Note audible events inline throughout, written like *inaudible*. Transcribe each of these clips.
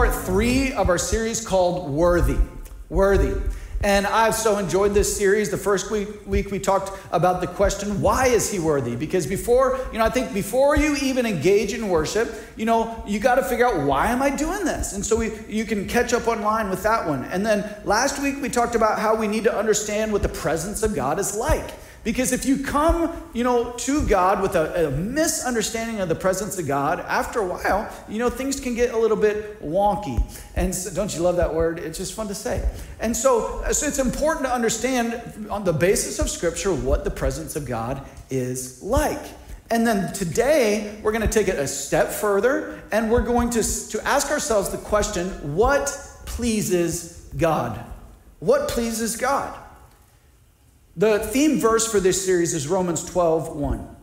part three of our series called Worthy. Worthy. And I've so enjoyed this series. The first week, week we talked about the question, why is he worthy? Because before, you know, I think before you even engage in worship, you know, you got to figure out why am I doing this? And so we, you can catch up online with that one. And then last week we talked about how we need to understand what the presence of God is like. Because if you come, you know, to God with a, a, misunderstanding of the presence of God, after a while, you know, things can get a little bit wonky. And so, don't you love that word? It's just fun to say. And so, so it's important to understand on the basis of Scripture what the presence of God is like. And then today, we're going to take it a step further and we're going to, to ask ourselves the question what pleases God? What pleases God? The theme verse for this series is Romans 12, 1.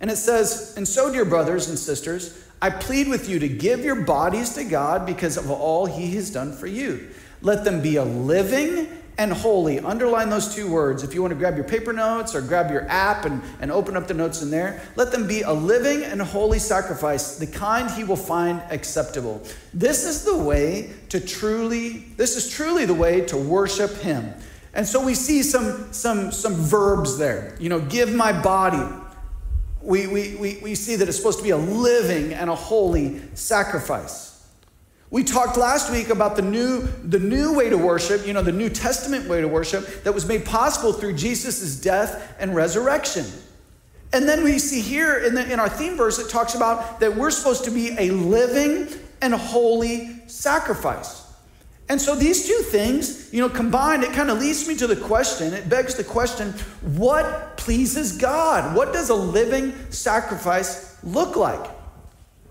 And it says, And so, dear brothers and sisters, I plead with you to give your bodies to God because of all he has done for you. Let them be a living and holy. Underline those two words. If you want to grab your paper notes or grab your app and, and open up the notes in there, let them be a living and holy sacrifice, the kind he will find acceptable. This is the way to truly, this is truly the way to worship him. And so we see some, some, some verbs there. You know, give my body. We, we, we, we see that it's supposed to be a living and a holy sacrifice. We talked last week about the new, the new way to worship, you know, the New Testament way to worship that was made possible through Jesus' death and resurrection. And then we see here in, the, in our theme verse, it talks about that we're supposed to be a living and holy sacrifice. And so these two things, you know, combined, it kind of leads me to the question, it begs the question, what pleases God? What does a living sacrifice look like?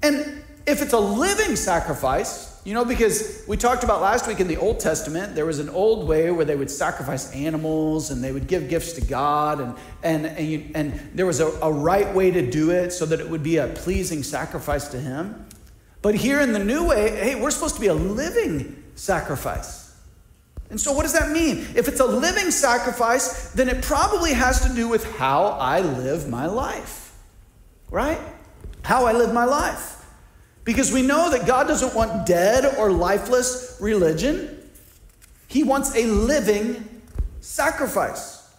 And if it's a living sacrifice, you know, because we talked about last week in the Old Testament, there was an old way where they would sacrifice animals and they would give gifts to God, and, and, and, you, and there was a, a right way to do it so that it would be a pleasing sacrifice to Him. But here in the new way, hey, we're supposed to be a living sacrifice. And so, what does that mean? If it's a living sacrifice, then it probably has to do with how I live my life, right? How I live my life. Because we know that God doesn't want dead or lifeless religion, He wants a living sacrifice.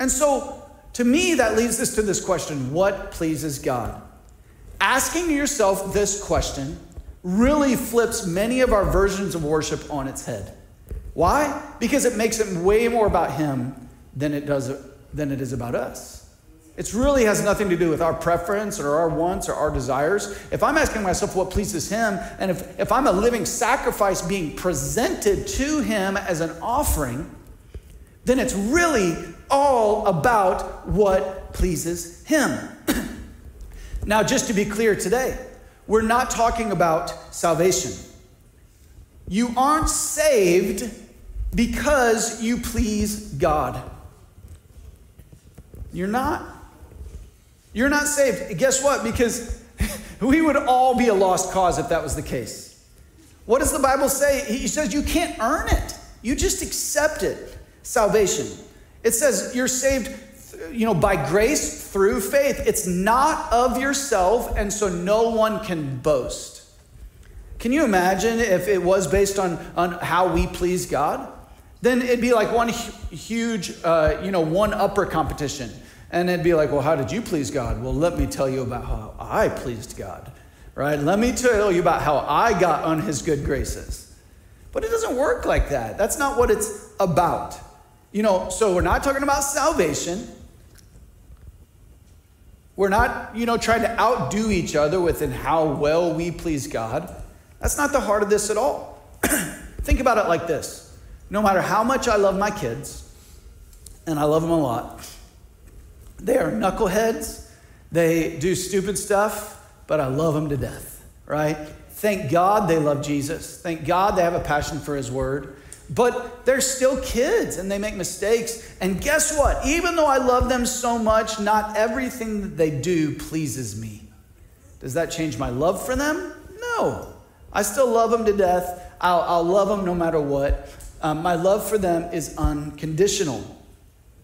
And so, to me, that leads us to this question what pleases God? Asking yourself this question really flips many of our versions of worship on its head. Why? Because it makes it way more about Him than it does than it is about us. It really has nothing to do with our preference or our wants or our desires. If I'm asking myself what pleases Him, and if, if I'm a living sacrifice being presented to Him as an offering, then it's really all about what pleases Him. *clears throat* now, just to be clear today, we're not talking about salvation. You aren't saved because you please God. You're not. You're not saved. Guess what? Because *laughs* we would all be a lost cause if that was the case. What does the Bible say? He says you can't earn it, you just accept it. Salvation. It says you're saved you know, by grace through faith. It's not of yourself, and so no one can boast. Can you imagine if it was based on, on how we please God? Then it'd be like one huge, uh, you know, one upper competition. And it'd be like, well, how did you please God? Well, let me tell you about how I pleased God, right? Let me tell you about how I got on his good graces. But it doesn't work like that. That's not what it's about. You know, so we're not talking about salvation. We're not, you know, trying to outdo each other within how well we please God. That's not the heart of this at all. *clears throat* Think about it like this no matter how much I love my kids, and I love them a lot, they are knuckleheads, they do stupid stuff, but I love them to death, right? Thank God they love Jesus. Thank God they have a passion for His Word. But they're still kids and they make mistakes. And guess what? Even though I love them so much, not everything that they do pleases me. Does that change my love for them? No. I still love them to death. I'll, I'll love them no matter what. Um, my love for them is unconditional.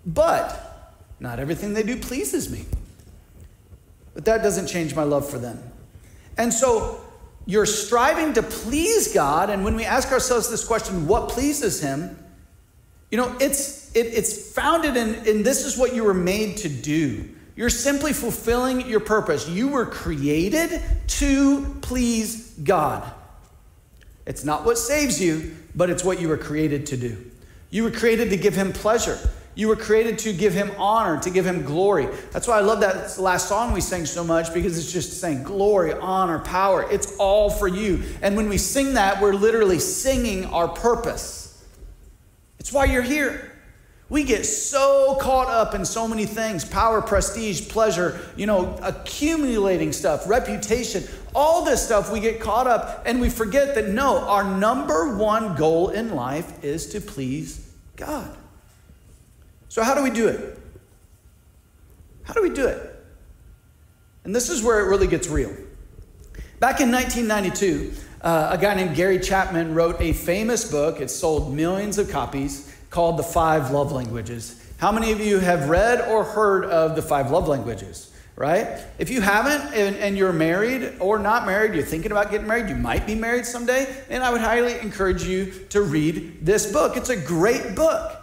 But not everything they do pleases me. But that doesn't change my love for them. And so you're striving to please God, and when we ask ourselves this question, what pleases Him? You know, it's, it, it's founded in, in this is what you were made to do. You're simply fulfilling your purpose. You were created to please God. It's not what saves you, but it's what you were created to do. You were created to give Him pleasure. You were created to give him honor, to give him glory. That's why I love that last song we sang so much because it's just saying glory, honor, power. It's all for you. And when we sing that, we're literally singing our purpose. It's why you're here. We get so caught up in so many things power, prestige, pleasure, you know, accumulating stuff, reputation, all this stuff. We get caught up and we forget that no, our number one goal in life is to please God. So, how do we do it? How do we do it? And this is where it really gets real. Back in 1992, uh, a guy named Gary Chapman wrote a famous book. It sold millions of copies called The Five Love Languages. How many of you have read or heard of the five love languages? Right? If you haven't and, and, you're married or not married, you're thinking about getting married, you might be married someday, and I would highly encourage you to read this book. It's a great book.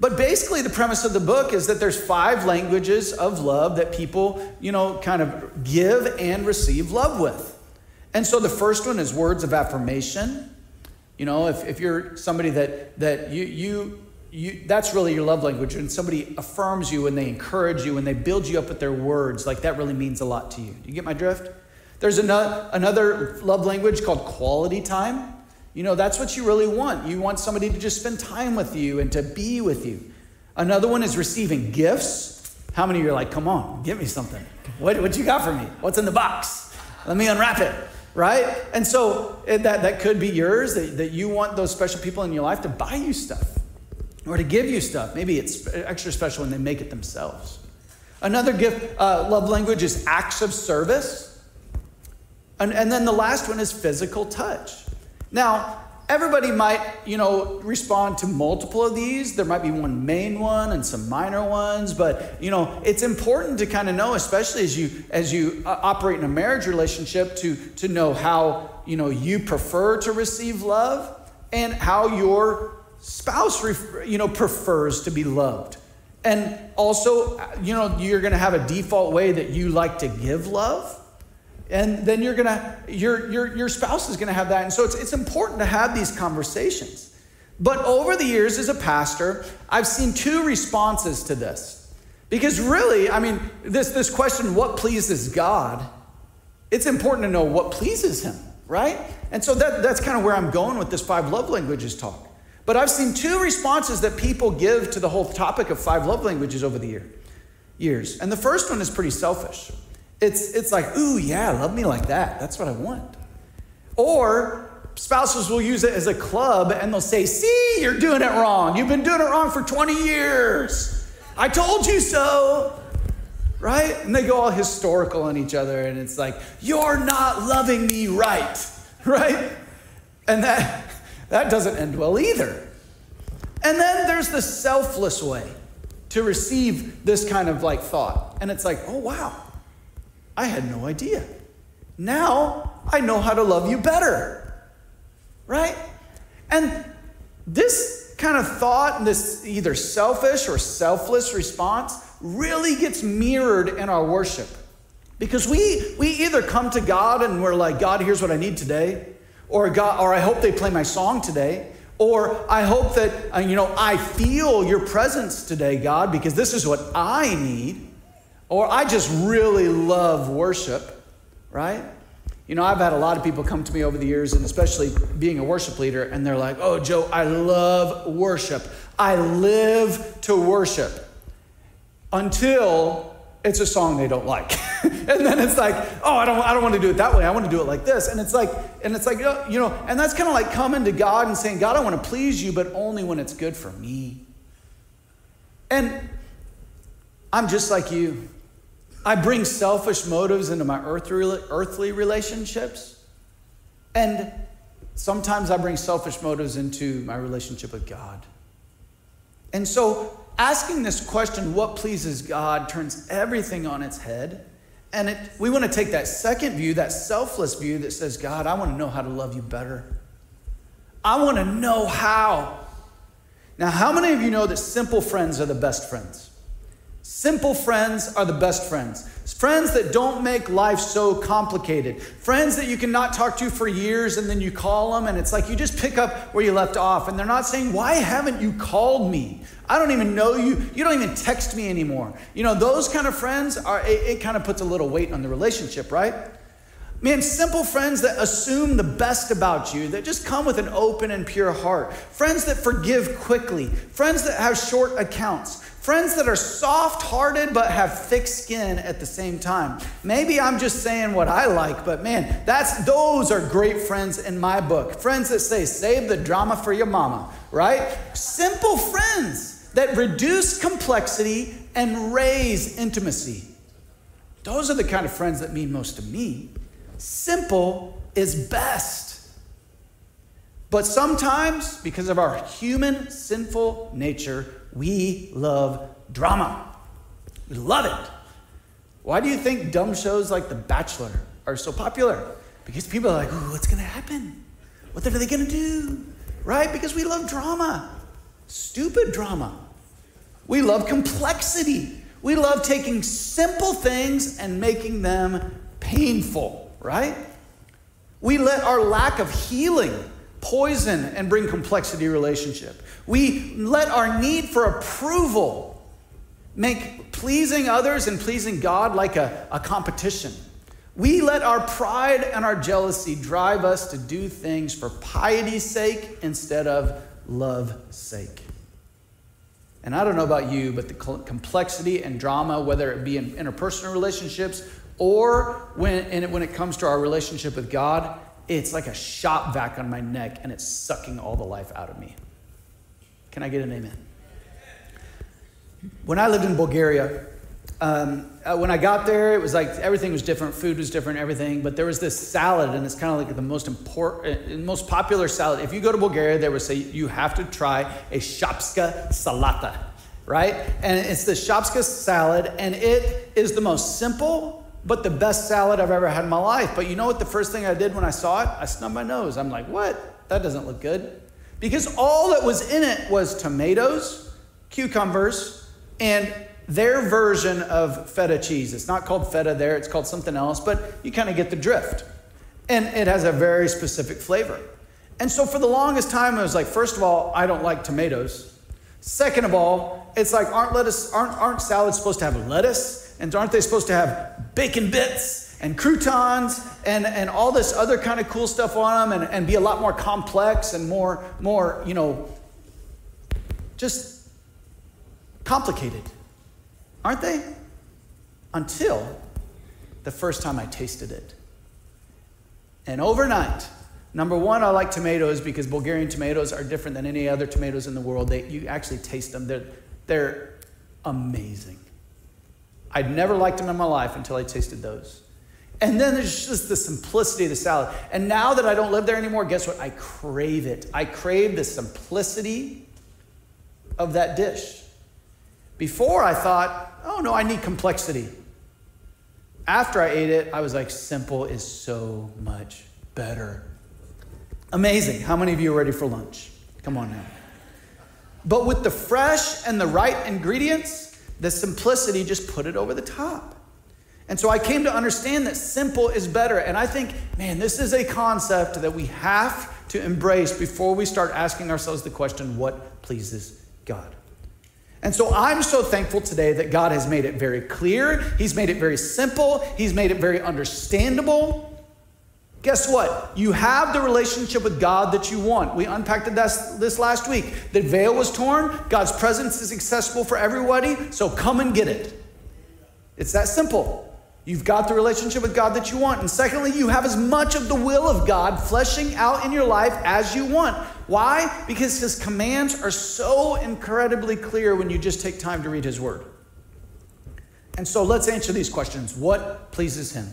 But basically, the premise of the book is that there's five languages of love that people, you know, kind of give and receive love with. And so the first one is words of affirmation. You know, if, if you're somebody that, that you, you, you, that's really your love language. And somebody affirms you and they encourage you and they build you up with their words, like that really means a lot to you. Do you get my drift? There's another, another love language called quality time. You know, that's what you really want. You want somebody to just spend time with you and to be with you. Another one is receiving gifts. How many of you are like, come on, give me something? What, what you got for me? What's in the box? Let me unwrap it, right? And so that, that could be yours, that, that you want those special people in your life to buy you stuff or to give you stuff. Maybe it's extra special when they make it themselves. Another gift, uh, love language is acts of service. And, and then the last one is physical touch. Now, everybody might, you know, respond to multiple of these. There might be one main one and some minor ones, but you know, it's important to kind of know, especially as you as you uh, operate in a marriage relationship, to to know how you know you prefer to receive love and how your spouse, you know, prefers to be loved. And also, you know, you're going to have a default way that you like to give love and then you're gonna your your your spouse is gonna have that. And so it's, it's important to have these conversations. But over the years as a pastor i've seen two responses to this. Because really i mean this this question what pleases god? It's important to know what pleases him right? And so that, that's kind of where i'm going with this five love languages talk. But i've seen two responses that people give to the whole topic of five love languages over the year years. And the first one is pretty selfish it's, it's like, ooh, yeah, love me like that. That's what I want. Or spouses will use it as a club and they'll say, see, you're doing it wrong. You've been doing it wrong for 20 years. I told you so. Right? And they go all historical on each other and it's like, you're not loving me right. *laughs* Right? And that, that doesn't end well either. And then there's the selfless way to receive this kind of like thought. And it's like, oh, wow, I had no idea. Now I know how to love you better. Right? And this kind of thought, and this either selfish or selfless response, really gets mirrored in our worship. Because we, we either come to God and we're like, God, here's what I need today, or God, or I hope they play my song today, or I hope that, uh, you know, I feel your presence today, God, because this is what I need. Or I just really love worship, right? You know, I've had a lot of people come to me over the years, and especially being a worship leader, and they're like, oh, Joe, I love worship. I live to worship until it's a song they don't like. *laughs* and then it's like, oh, I don't, I don't want to do it that way. I want to do it like this. And it's like, and it's like, you know, and that's kind of like coming to God and saying, God, I want to please you, but only when it's good for me. And I'm just like you. I bring selfish motives into my earthly, relationships. And sometimes I bring selfish motives into my relationship with God. And so asking this question, what pleases God, turns everything on its head. And it, we want to take that second view, that selfless view that says, God, I want to know how to love you better. I want to know how. Now, how many of you know that simple friends are the best friends? Simple friends are the best friends. Friends that don't make life so complicated. Friends that you can not talk to for years and then you call them and it's like you just pick up where you left off and they're not saying, Why haven't you called me? I don't even know you. You don't even text me anymore. You know, those kind of friends are, it, it kind of puts a little weight on the relationship, right? Man, simple friends that assume the best about you, that just come with an open and pure heart. Friends that forgive quickly. Friends that have short accounts. Friends that are soft hearted but have thick skin at the same time. Maybe I'm just saying what I like, but man, that's those are great friends in my book. Friends that say, save the drama for your mama, right? Simple friends that reduce complexity and raise intimacy. Those are the kind of friends that mean most to me. Simple is best. But sometimes, because of our human sinful nature, we love drama. We love it. Why do you think dumb shows like The Bachelor are so popular? Because people are like, Ooh, what's going to happen? What are they going to do? Right? Because we love drama, stupid drama. We love complexity. We love taking simple things and making them painful, right? We let our lack of healing poison and bring complexity relationship. We let our need for approval make pleasing others and pleasing God like a, a competition. We let our pride and our jealousy drive us to do things for piety's sake instead of love's sake. And I don't know about you, but the complexity and drama, whether it be in interpersonal relationships or when, and when it comes to our relationship with God, it's like a shop vac on my neck and it's sucking all the life out of me. Can I get an amen? When I lived in Bulgaria, um, uh, when I got there, it was like everything was different, food was different, everything. But there was this salad, and it's kind of like the most important, uh, most popular salad. If you go to Bulgaria, they would say you have to try a shopska salata, right? And it's the shopska salad, and it is the most simple but the best salad I've ever had in my life. But you know what? The first thing I did when I saw it, I snubbed my nose. I'm like, what? That doesn't look good. Because all that was in it was tomatoes, cucumbers, and their version of feta cheese. It's not called feta there, it's called something else, but you kind of get the drift. And it has a very specific flavor. And so for the longest time, I was like, first of all, I don't like tomatoes. Second of all, it's like, aren't lettuce, aren't, aren't salads supposed to have lettuce? And aren't they supposed to have bacon bits and croutons and, and all this other kind of cool stuff on them and, and be a lot more complex and more, more, you know, just complicated? Aren't they? Until the first time I tasted it. And overnight, number one, I like tomatoes because Bulgarian tomatoes are different than any other tomatoes in the world. They, you actually taste them, they're, they're amazing. I'd never liked them in my life until I tasted those. And then there's just the simplicity of the salad. And now that I don't live there anymore, guess what? I crave it. I crave the simplicity of that dish. Before I thought, oh no, I need complexity. After I ate it, I was like, simple is so much better. Amazing. How many of you are ready for lunch? Come on now. But with the fresh and the right ingredients, the simplicity just put it over the top. And so I came to understand that simple is better. And I think, man, this is a concept that we have to embrace before we start asking ourselves the question what pleases God? And so I'm so thankful today that God has made it very clear. He's made it very simple. He's made it very understandable. Guess what? You have the relationship with God that you want. We unpacked this, last week. The veil was torn. God's presence is accessible for everybody. So come and get it. It's that simple. You've got the relationship with God that you want. And secondly, you have as much of the will of God fleshing out in your life as you want. Why? Because His commands are so incredibly clear when you just take time to read His Word. And so let's answer these questions. What pleases Him?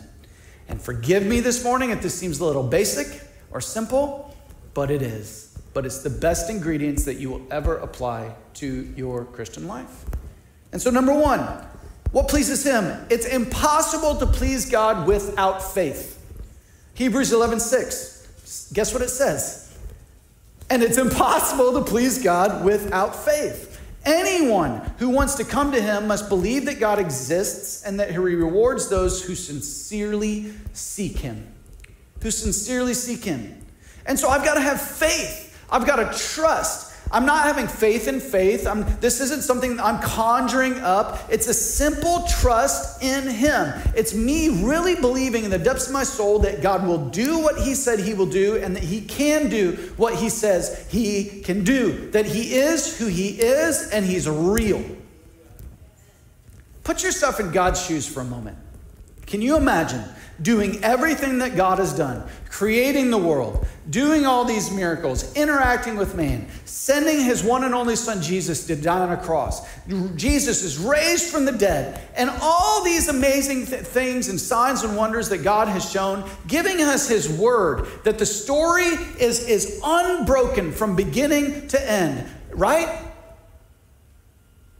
And forgive me this morning if this seems a little basic or simple, but it is. But it's the best ingredients that you will ever apply to your Christian life. And so, number one, What pleases him? It's impossible to please God without faith. Hebrews 11 6. Guess what it says? And it's impossible to please God without faith. Anyone who wants to come to him must believe that God exists and that he rewards those who sincerely seek him. Who sincerely seek him. And so I've got to have faith. I've got to trust. I'm not having faith in faith. I'm, this isn't something I'm conjuring up. It's a simple trust in Him. It's me really believing in the depths of my soul that God will do what He said He will do and that He can do what He says He can do. That He is who He is and He's real. Put yourself in God's shoes for a moment. Can you imagine doing everything that God has done, creating the world, doing all these miracles, interacting with man, sending his one and only son Jesus to die on a cross. Jesus is raised from the dead, and all these amazing th- things and signs and wonders that God has shown, giving us his word that the story is, is unbroken from beginning to end, right?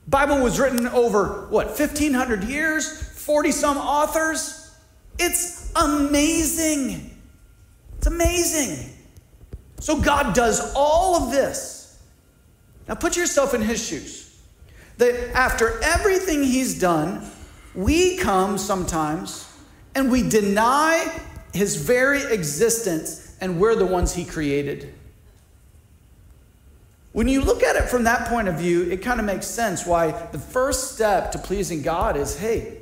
Bible was written over what 1500 years, 40 some authors. It's amazing. It's amazing. So God does all of this. Now put yourself in his shoes. That after everything he's done, we come sometimes and we deny his very existence and we're the ones he created. When you look at it from that point of view, it kind of makes sense why the first step to pleasing God is hey,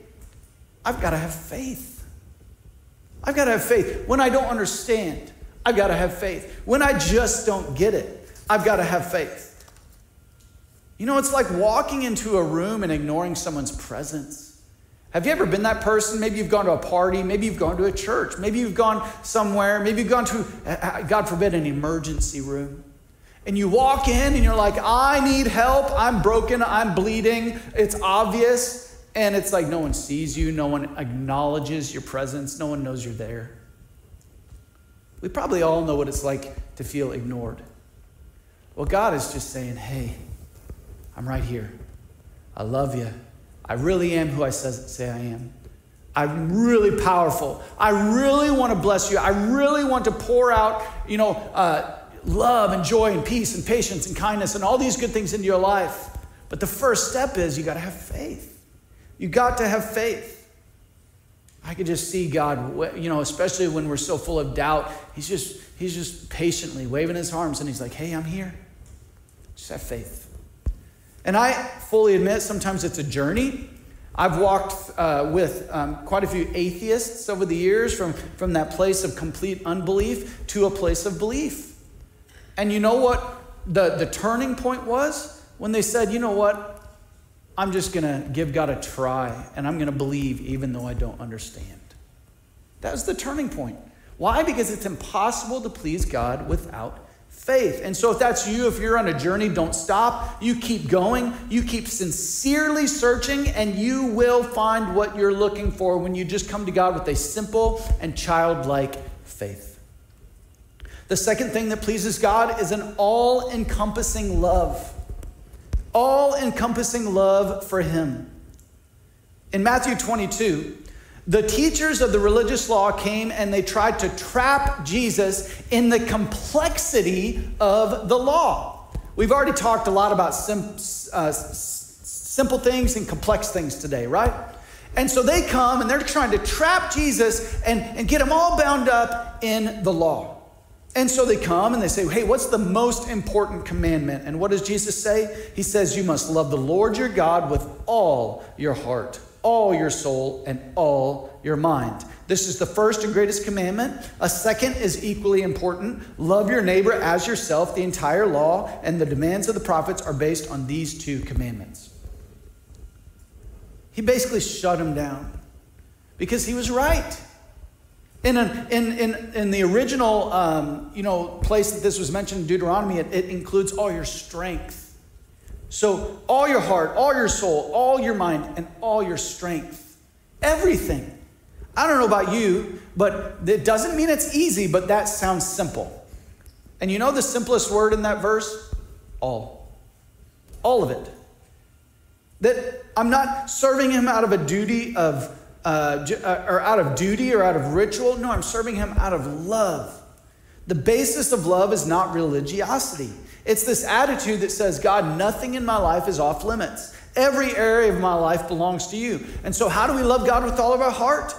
I've got to have faith. I've got to have faith. When I don't understand, I've got to have faith. When I just don't get it, I've got to have faith. You know, it's like walking into a room and ignoring someone's presence. Have you ever been that person? Maybe you've gone to a party, maybe you've gone to a church, maybe you've gone somewhere, maybe you've gone to, uh, God forbid, an emergency room. And you walk in and you're like, I need help. I'm broken. I'm bleeding. It's obvious. And it's like no one sees you, no one acknowledges your presence, no one knows you're there. We probably all know what it's like to feel ignored. Well, God is just saying, hey, I'm right here. I love you. I really am who I say I am. I'm really powerful. I really want to bless you. I really want to pour out, you know, uh, love and joy and peace and patience and kindness and all these good things into your life. But the first step is you got to have faith. You got to have faith. I could just see God, you know, especially when we're so full of doubt. He's just, he's just patiently waving his arms and he's like, hey, I'm here. Just have faith. And I fully admit sometimes it's a journey. I've walked uh, with um, quite a few atheists over the years from, from that place of complete unbelief to a place of belief. And you know what the, the turning point was? When they said, you know what? I'm just going to give God a try and I'm going to believe even though I don't understand. That was the turning point. Why? Because it's impossible to please God without faith. And so, if that's you, if you're on a journey, don't stop. You keep going. You keep sincerely searching, and you will find what you're looking for when you just come to God with a simple and childlike faith. The second thing that pleases God is an all encompassing love all encompassing love for him. In Matthew 22, the teachers of the religious law came and they tried to trap Jesus in the complexity of the law. We've already talked a lot about sim, uh, simple things and complex things today, right? And so they come and they're trying to trap Jesus and, and get him all bound up in the law. And so they come and they say, Hey, what's the most important commandment? And what does Jesus say? He says, You must love the Lord your God with all your heart, all your soul, and all your mind. This is the first and greatest commandment. A second is equally important love your neighbor as yourself. The entire law and the demands of the prophets are based on these two commandments. He basically shut him down because he was right. In, an, in, in, in the original um, you know, place that this was mentioned in Deuteronomy, it, it includes all your strength. So, all your heart, all your soul, all your mind, and all your strength. Everything. I don't know about you, but it doesn't mean it's easy, but that sounds simple. And you know the simplest word in that verse? All. All of it. That I'm not serving him out of a duty of, uh, or out of duty or out of ritual. No, I'm serving him out of love. The basis of love is not religiosity. It's this attitude that says, God, nothing in my life is off limits. Every area of my life belongs to you. And so, how do we love God with all of our heart?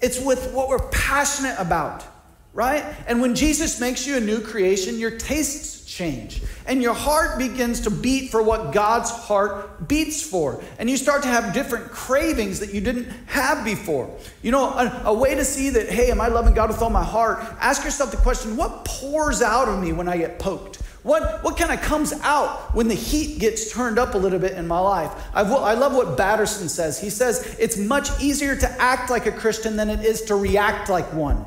It's with what we're passionate about, right? And when Jesus makes you a new creation, your tastes change. And your heart begins to beat for what God's heart beats for. And you start to have different cravings that you didn't have before. You know, a, a, way to see that, hey, am I loving God with all my heart? Ask yourself the question what pours out of me when I get poked? What, what kind of comes out when the heat gets turned up a little bit in my life? I've, I love what Batterson says. He says, it's much easier to act like a Christian than it is to react like one.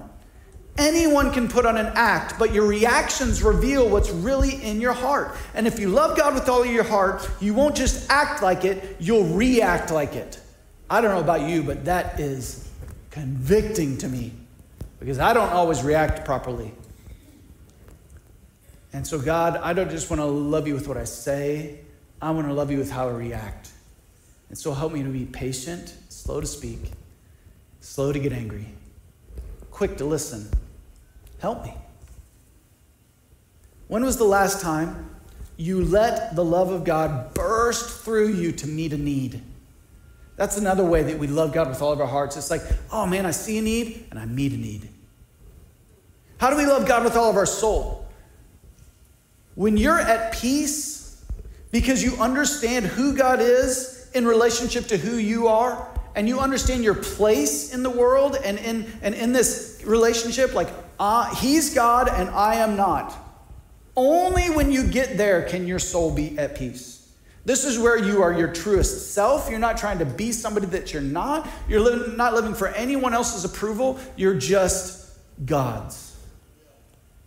Anyone can put on an act, but your reactions reveal what's really in your heart. And if you love God with all of your heart, you won't just act like it, you'll react like it. I don't know about you, but that is convicting to me because I don't always react properly. And so, God, I don't just want to love you with what I say, I want to love you with how I react. And so, help me to be patient, slow to speak, slow to get angry, quick to listen Help me. When was the last time you let the love of God burst through you to meet a need? That's another way that we love God with all of our hearts. It's like, oh man, I see a need and I meet a need. How do we love God with all of our soul? When you're at peace because you understand who God is in relationship to who you are, and you understand your place in the world and in, and in this relationship, like uh, He's God and I am not. Only when you get there can your soul be at peace. This is where you are your truest self. You're not trying to be somebody that you're not. You're living, not living for anyone else's approval. You're just God's.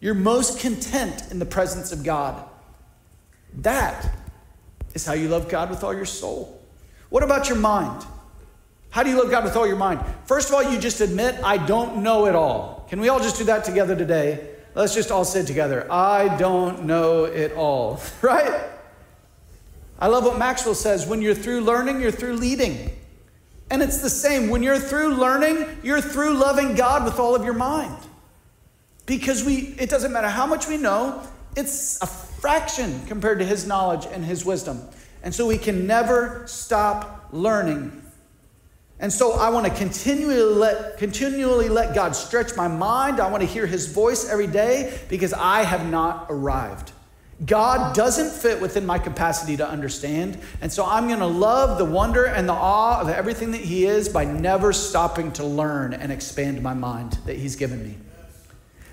You're most content in the presence of God. That is how you love God with all your soul. What about your mind? How do you love God with all your mind? First of all, you just admit, I don't know it all. Can we all just do that together today? Let's just all say together, I don't know it all, *laughs* right? I love what Maxwell says when you're through learning, you're through leading. And it's the same. When you're through learning, you're through loving God with all of your mind. Because we it doesn't matter how much we know, it's a fraction compared to his knowledge and his wisdom. And so we can never stop learning and so I want to continually let, continually let God stretch my mind. I want to hear his voice every day because I have not arrived. God doesn't fit within my capacity to understand. And so I'm going to love the wonder and the awe of everything that he is by never stopping to learn and expand my mind that he's given me.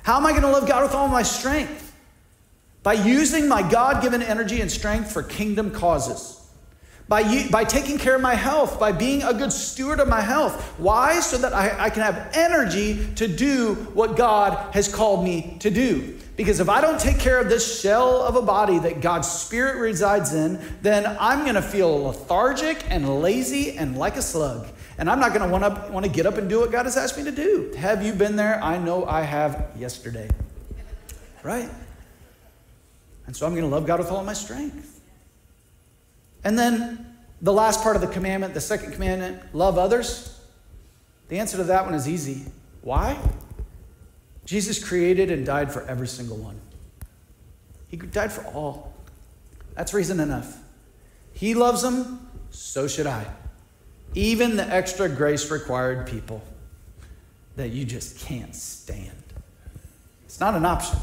How am I going to love God with all my strength? By using my God given energy and strength for kingdom causes by, by taking care of my health, by being a good steward of my health. Why? So that I, I can have energy to do what God has called me to do. Because if I don't take care of this shell of a body that God's Spirit resides in, then I'm going to feel lethargic and lazy and like a slug. And I'm not going to want to want to get up and do what God has asked me to do. Have you been there? I know I have yesterday. Right? And so I'm going to love God with all my strength. And then the last part of the commandment, the second commandment, love others. The answer to that one is easy. Why? Jesus created and died for every single one. He died for all. That's reason enough. He loves them, so should I. Even the extra grace required people that you just can't stand. It's not an option.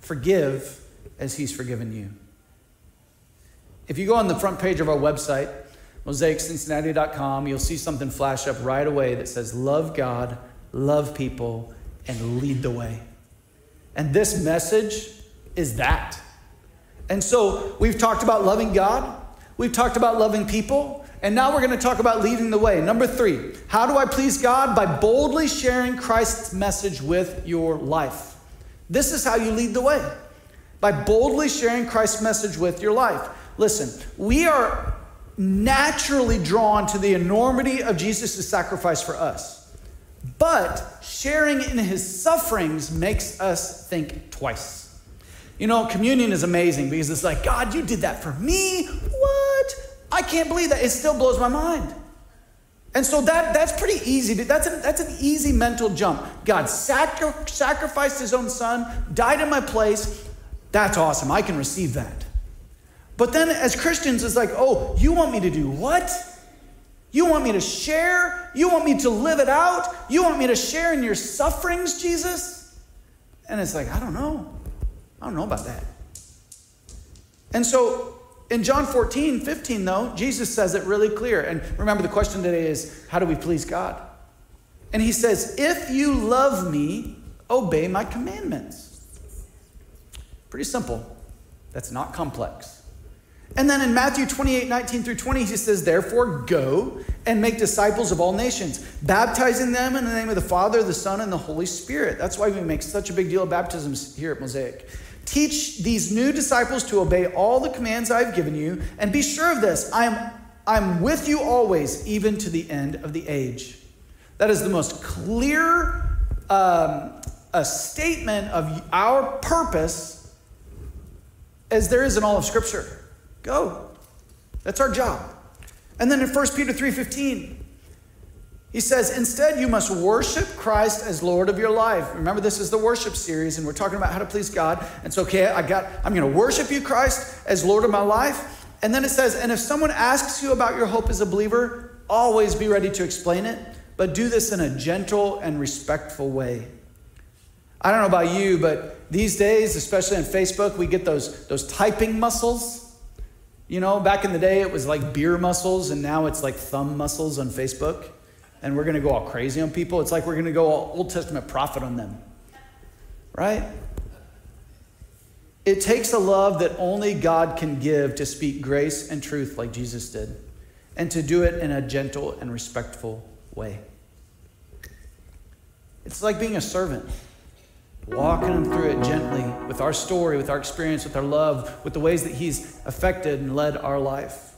Forgive as He's forgiven you. If you go on the front page of our website, mosaiccincinnati.com, you'll see something flash up right away that says, Love God, love people, and lead the way. And this message is that. And so we've talked about loving God, we've talked about loving people, and now we're going to talk about leading the way. Number three, how do I please God? By boldly sharing Christ's message with your life. This is how you lead the way by boldly sharing Christ's message with your life. Listen, we are naturally drawn to the enormity of Jesus' sacrifice for us. But sharing in his sufferings makes us think twice. You know, communion is amazing because it's like, God, you did that for me. What? I can't believe that. It still blows my mind. And so that, that's pretty easy. That's, a, that's an easy mental jump. God sacri- sacrificed his own son, died in my place. That's awesome. I can receive that. But then as Christians, it's like, oh, you want me to do what? You want me to share? You want me to live it out? You want me to share in your sufferings, Jesus? And it's like, I don't know. I don't know about that. And so in John 14, 15, though, Jesus says it really clear. And remember, the question today is how do we please God? And he says, If you love me, obey my commandments. Pretty simple. That's not complex. And then in Matthew 28, 19 through 20, he says, Therefore, go and make disciples of all nations, baptizing them in the name of the Father, the Son, and the Holy Spirit. That's why we make such a big deal of baptisms here at Mosaic. Teach these new disciples to obey all the commands I've given you, and be sure of this I am I'm with you always, even to the end of the age. That is the most clear um, a statement of our purpose as there is in all of Scripture. Go. That's our job. And then in 1 Peter 3:15, he says, instead, you must worship Christ as Lord of your life. Remember, this is the worship series, and we're talking about how to please God. And so, okay, I got, I'm going to worship you, Christ, as Lord of my life. And then it says, and if someone asks you about your hope as a believer, always be ready to explain it, but do this in a gentle and respectful way. I don't know about you, but these days, especially on Facebook, we get those, those typing muscles. You know, back in the day, it was like beer muscles, and now it's like thumb muscles on Facebook and we're going to go all crazy on people. It's like we're going to go all Old Testament prophet on them. Right? It takes a love that only God can give to speak grace and truth like Jesus did, and to do it in a gentle and respectful way. It's like being a servant, walking them through it gently with our story, with our experience, with our love, with the ways that He's affected and led our life.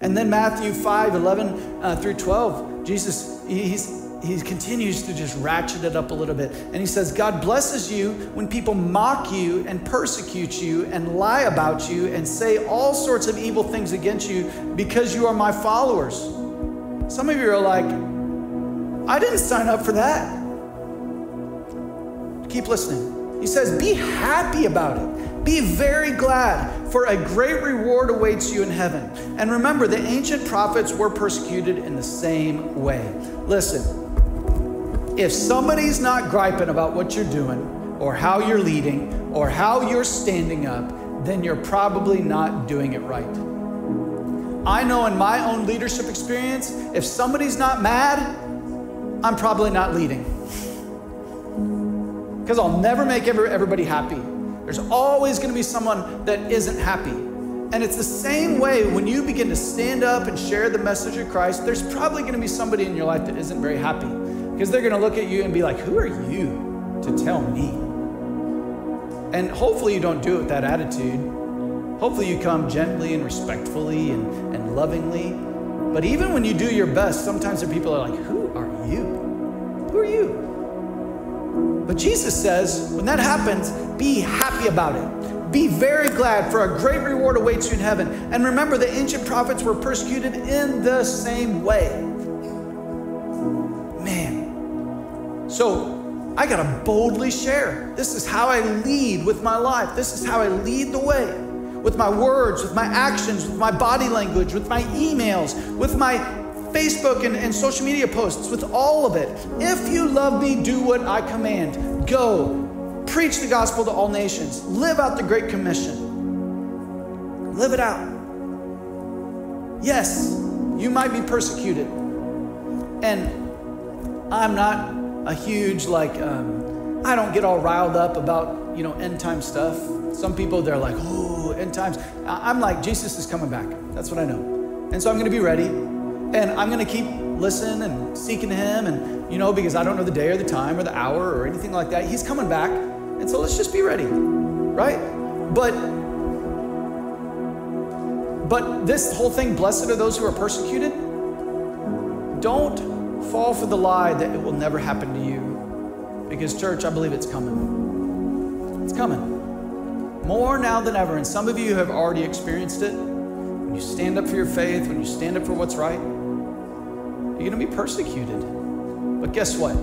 And then Matthew 5 11 uh, through 12, Jesus, he's, he continues to just ratchet it up a little bit. And he says, God blesses you when people mock you and persecute you and lie about you and say all sorts of evil things against you because you are my followers. Some of you are like, I didn't sign up for that. Keep listening. He says, Be happy about it. Be very glad, for a great reward awaits you in heaven. And remember, the ancient prophets were persecuted in the same way. Listen, if somebody's not griping about what you're doing, or how you're leading, or how you're standing up, then you're probably not doing it right. I know in my own leadership experience, if somebody's not mad, I'm probably not leading. Because I'll never make everybody happy. There's always going to be someone that isn't happy. And it's the same way when you begin to stand up and share the message of Christ, there's probably going to be somebody in your life that isn't very happy because they're going to look at you and be like, Who are you to tell me? And hopefully you don't do it with that attitude. Hopefully you come gently and respectfully and, and lovingly. But even when you do your best, sometimes the people are like, Who are you? Who are you? But Jesus says, when that happens, be happy about it. Be very glad, for a great reward awaits you in heaven. And remember, the ancient prophets were persecuted in the same way. Man. So I got to boldly share. This is how I lead with my life, this is how I lead the way with my words, with my actions, with my body language, with my emails, with my Facebook and, and social media posts, with all of it. If you love me, do what I command. Go, preach the gospel to all nations, live out the Great Commission. Live it out. Yes, you might be persecuted. And I'm not a huge, like, um, I don't get all riled up about, you know, end time stuff. Some people, they're like, oh, end times. I'm like, Jesus is coming back. That's what I know. And so I'm going to be ready. And I'm going to keep listening and seeking Him, and you know, because I don't know the day or the time or the hour or anything like that. He's coming back. And so let's just be ready, right? But but this whole thing, blessed are those who are persecuted, don't fall for the lie that it will never happen to you. Because, church, I believe it's coming. It's coming. More now than ever. And some of you have already experienced it. When you stand up for your faith, when you stand up for what's right, you're going to be persecuted. But guess what?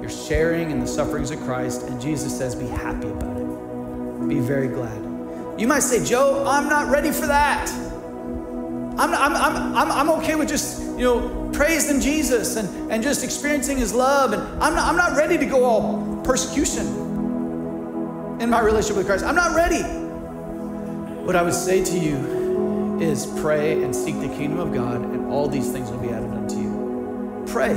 You're sharing in the sufferings of Christ, and Jesus says, be happy about it. Be very glad. You might say, Joe, I'm not ready for that. I'm, I'm, I'm, I'm, okay with just, you know, praising Jesus and, and just experiencing his love. And I'm not, I'm not ready to go all persecution in my relationship with Christ. I'm not ready. What I would say to you is pray and seek the kingdom of God, and all these things will be added unto you. Pray.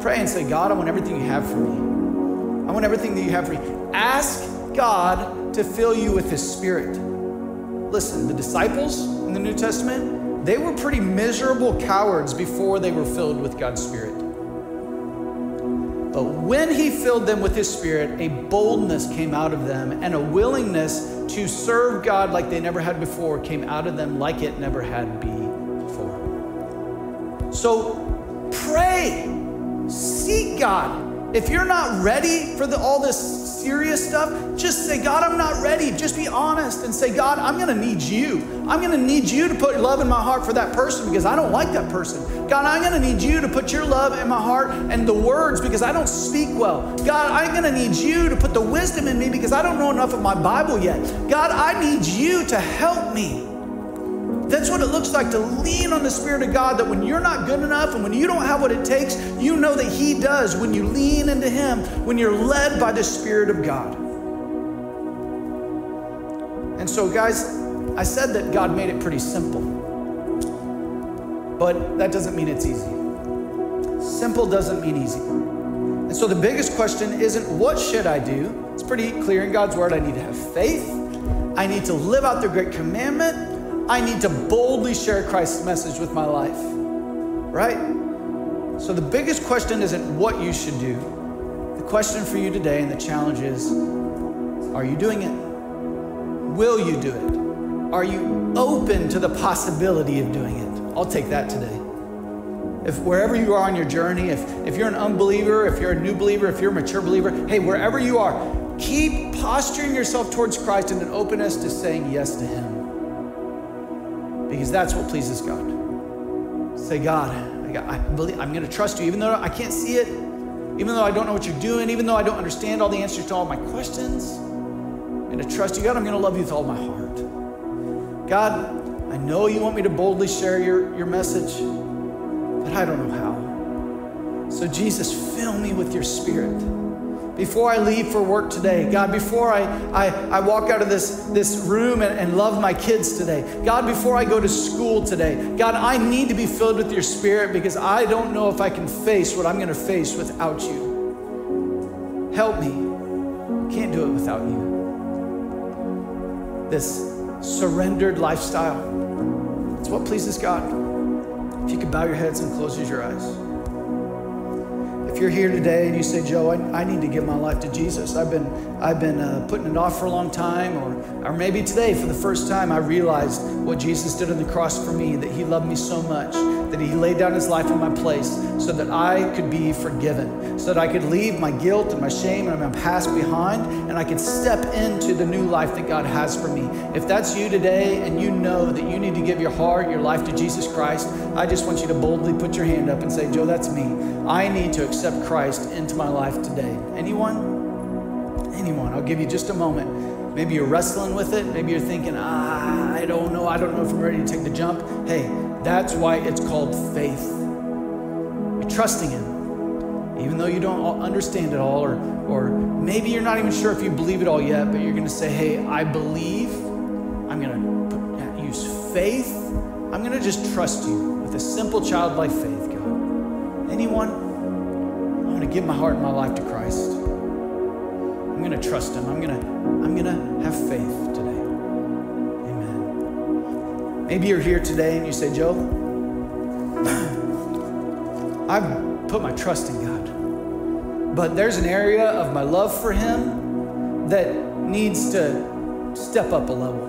Pray and say, God, I want everything you have for me. I want everything that you have for me. Ask God to fill you with his spirit. Listen, the disciples in the New Testament, they were pretty miserable cowards before they were filled with God's Spirit. But when He filled them with His Spirit, a boldness came out of them and a willingness to serve God like they never had before came out of them like it never had before. So pray, seek God. If you're not ready for the, all this serious stuff, just say, God, I'm not ready. Just be honest and say, God, I'm going to need you. I'm going to need you to put love in my heart for that person because I don't like that person. God, I'm going to need you to put your love in my heart and the words because I don't speak well. God, I'm going to need you to put the wisdom in me because I don't know enough of my Bible yet. God, I need you to help me. That's what it looks like to lean on the Spirit of God. That when you're not good enough and when you don't have what it takes, you know that He does when you lean into Him, when you're led by the Spirit of God. And so, guys, I said that God made it pretty simple, but that doesn't mean it's easy. Simple doesn't mean easy. And so, the biggest question isn't what should I do? It's pretty clear in God's Word. I need to have faith. I need to live out the great commandment I need to boldly share Christ's message with my life, right? So the biggest question isn't what you should do. The question for you today and the challenge is are you doing it? Will you do it? Are you open to the possibility of doing it? I'll take that today. If wherever you are on your journey, if, if you're an unbeliever, if you're a new believer, if you're a mature believer, hey, wherever you are, keep posturing yourself towards Christ in an openness to saying yes to Him because that's what pleases God. Say, God, I, believe, I'm going to trust you, even though I can't see it, even though I don't know what you're doing, even though I don't understand all the answers to all my questions. I'm going to trust you, God. I'm going to love you with all my heart. God, I know you want me to boldly share your, your message, but I don't know how. So, Jesus, fill me with your spirit before I leave for work today, God, before I, I, I walk out of this, this room and, and love my kids today, God, before I go to school today, God, I need to be filled with your spirit because I don't know if I can face what I'm going to face without you. Help me. Can't do it without you. This surrendered lifestyle, it's what pleases God. If you could bow your heads and close your eyes. If you're here today and you say, Joe, I, I need to give my life to Jesus, I've been, I've been uh, putting it off for a long time, or, or maybe today for the first time I realized what Jesus did on the cross for me, that He loved me so much, that He laid down His life in my place so that I could be forgiven, so that I could leave my guilt and my shame and my past behind, and I could step into the new life that God has for me. If that's you today and you know that you need to give your heart, your life to Jesus Christ, I just want you to boldly put your hand up and say, Joe, that's me. I need to accept accept Christ into my life today? Anyone? Anyone? I'll give you just a moment. Maybe you're wrestling with it. Maybe you're thinking, ah, I don't know. I don't know if I'm ready to take the jump. Hey, that's why it's called faith. You're trusting Him, even though you don't understand it all, or, or maybe you're not even sure if you believe it all yet, but you're going to say, hey, I believe. I'm going to use faith. I'm going to just trust you with a simple childlike faith, God. Anyone? I'm going to give my heart and my life to Christ. I'm going to trust Him. I'm going to, I'm going to have faith today. Amen. Maybe you're here today and you say, Joe, *clears throat* I've put my trust in God, but there's an area of my love for Him that needs to step up a level.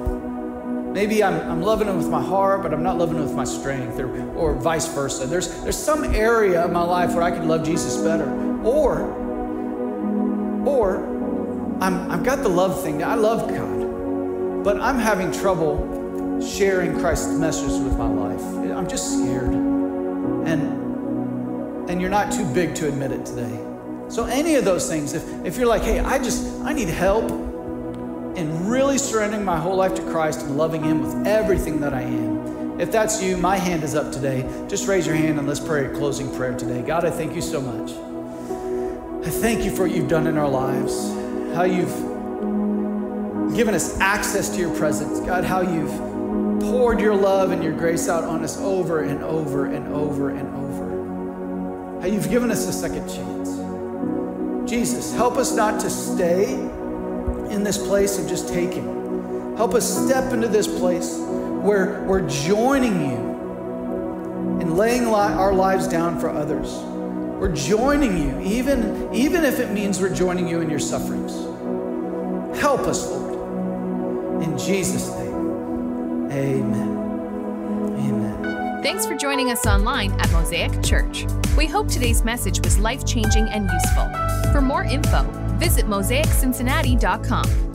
Maybe I'm, I'm loving him with my heart, but I'm not loving him with my strength, or, or vice versa. There's, there's some area of my life where I could love Jesus better. Or, or I'm, I've got the love thing. I love God, but I'm having trouble sharing Christ's message with my life. I'm just scared. And and you're not too big to admit it today. So any of those things, if, if you're like, hey, I just I need help in really surrendering my whole life to Christ and loving Him with everything that I am. If that's you, my hand is up today. Just raise your hand and let's pray a closing prayer today. God, I thank you so much. I thank you for what you've done in our lives, how you've given us access to your presence. God, how you've poured your love and your grace out on us over and over and over and over. How you've given us a second chance. Jesus, help us not to stay in this place of just taking. Help us step into this place where we're joining you and laying our lives down for others. We're joining you, even, even if it means we're joining you in your sufferings. Help us, Lord. In Jesus' name, amen. Amen. Thanks for joining us online at Mosaic Church. We hope today's message was life changing and useful. For more info, visit mosaiccincinnati.com.